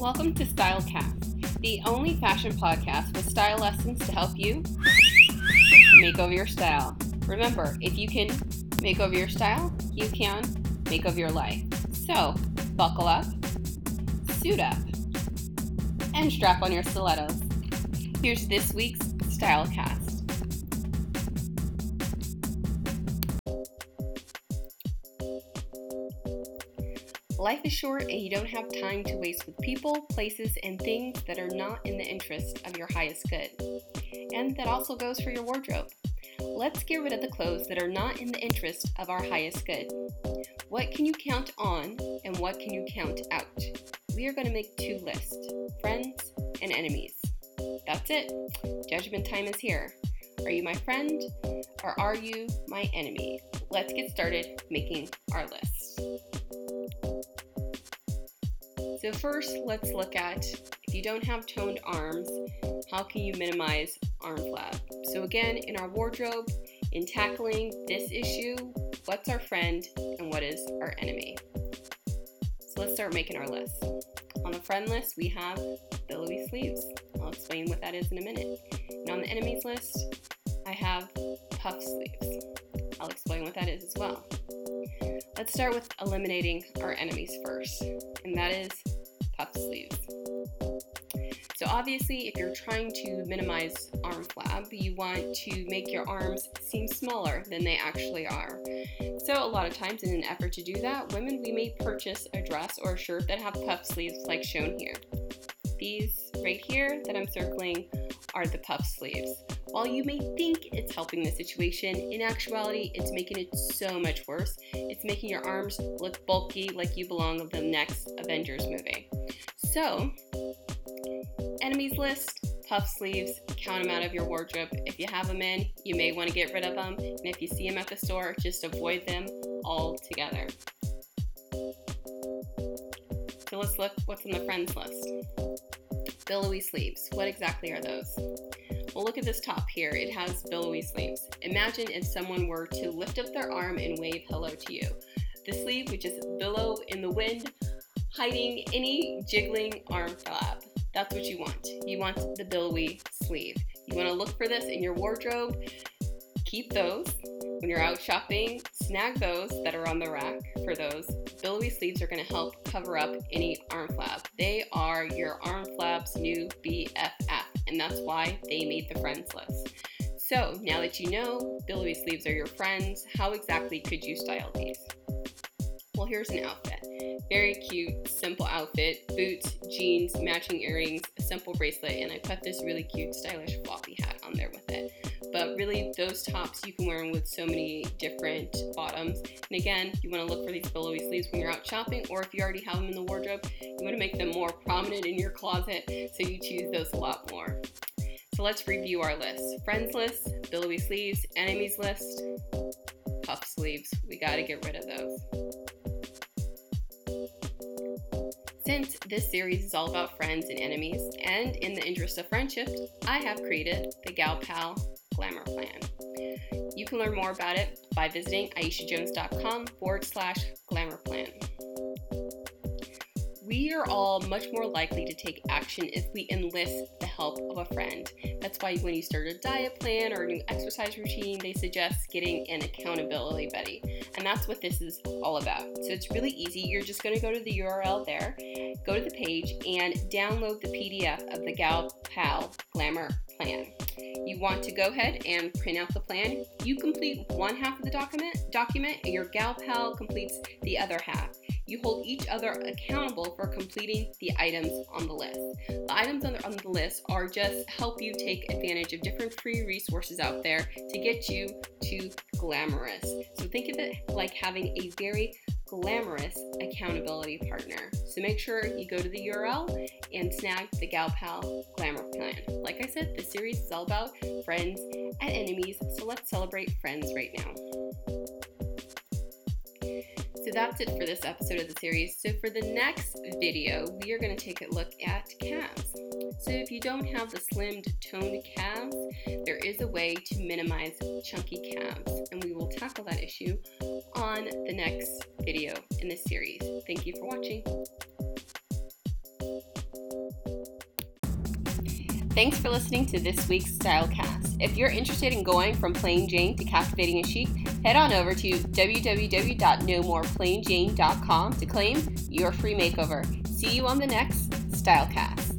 Welcome to Stylecast, the only fashion podcast with style lessons to help you make over your style. Remember, if you can make over your style, you can make over your life. So, buckle up, suit up, and strap on your stilettos. Here's this week's Stylecast. Life is short and you don't have time to waste with people, places, and things that are not in the interest of your highest good. And that also goes for your wardrobe. Let's get rid of the clothes that are not in the interest of our highest good. What can you count on and what can you count out? We are going to make two lists friends and enemies. That's it. Judgment time is here. Are you my friend or are you my enemy? Let's get started making our list. So first, let's look at if you don't have toned arms, how can you minimize arm flab? So again, in our wardrobe, in tackling this issue, what's our friend and what is our enemy? So let's start making our list. On the friend list, we have billowy sleeves. I'll explain what that is in a minute. And on the enemies list, I have puff sleeves. I'll explain what that is as well. Let's start with eliminating our enemies first, and that is sleeves. So obviously, if you're trying to minimize arm flab, you want to make your arms seem smaller than they actually are. So a lot of times in an effort to do that, women, we may purchase a dress or a shirt that have puff sleeves like shown here. These right here that I'm circling are the puff sleeves. While you may think it's helping the situation, in actuality, it's making it so much worse. It's making your arms look bulky like you belong in the next Avengers movie. So, enemies list, puff sleeves, count them out of your wardrobe. If you have them in, you may want to get rid of them. And if you see them at the store, just avoid them altogether. So let's look what's in the friends list. Billowy sleeves. What exactly are those? Well, look at this top here. It has billowy sleeves. Imagine if someone were to lift up their arm and wave hello to you. The sleeve would just billow in the wind, hiding any jiggling arm flap. That's what you want. You want the billowy sleeve. You want to look for this in your wardrobe. Keep those. When you're out shopping, snag those that are on the rack for those. Billowy sleeves are going to help cover up any arm flap. They are your arm flap's new BFF, and that's why they made the friends list. So now that you know billowy sleeves are your friends, how exactly could you style these? Well, here's an outfit. Very cute, simple outfit. Boots, jeans, matching earrings, a simple bracelet, and I put this really cute, stylish floppy hat on there with it. But really, those tops you can wear them with so many different bottoms. And again, you want to look for these billowy sleeves when you're out shopping, or if you already have them in the wardrobe, you want to make them more prominent in your closet so you choose those a lot more. So let's review our list friends list, billowy sleeves, enemies list, puff sleeves. We got to get rid of those. Since this series is all about friends and enemies, and in the interest of friendship, I have created the Gal Pal Glamour Plan. You can learn more about it by visiting aishajones.com forward slash glamour plan. We are all much more likely to take action if we enlist the help of a friend. That's why when you start a diet plan or a new exercise routine, they suggest getting an accountability buddy. And that's what this is all about. So it's really easy. You're just going to go to the URL there, go to the page, and download the PDF of the Gal Pal Glamour Plan. You want to go ahead and print out the plan. You complete one half of the document, document, and your Gal Pal completes the other half. You hold each other accountable for completing the items on the list. The items on the, on the list are just help you take advantage of different free resources out there to get you to glamorous. So think of it like having a very glamorous accountability partner. So make sure you go to the URL and snag the Gal Pal Glamour Plan. Like I said, this series is all about friends and enemies, so let's celebrate friends right now. So that's it for this episode of the series. So for the next video, we are going to take a look at calves. So if you don't have the slimmed toned calves, there is a way to minimize chunky calves, and we will tackle that issue on the next video in this series. Thank you for watching. Thanks for listening to this week's Stylecast. If you're interested in going from plain Jane to captivating and chic, head on over to www.nomoreplainjane.com to claim your free makeover. See you on the next Stylecast.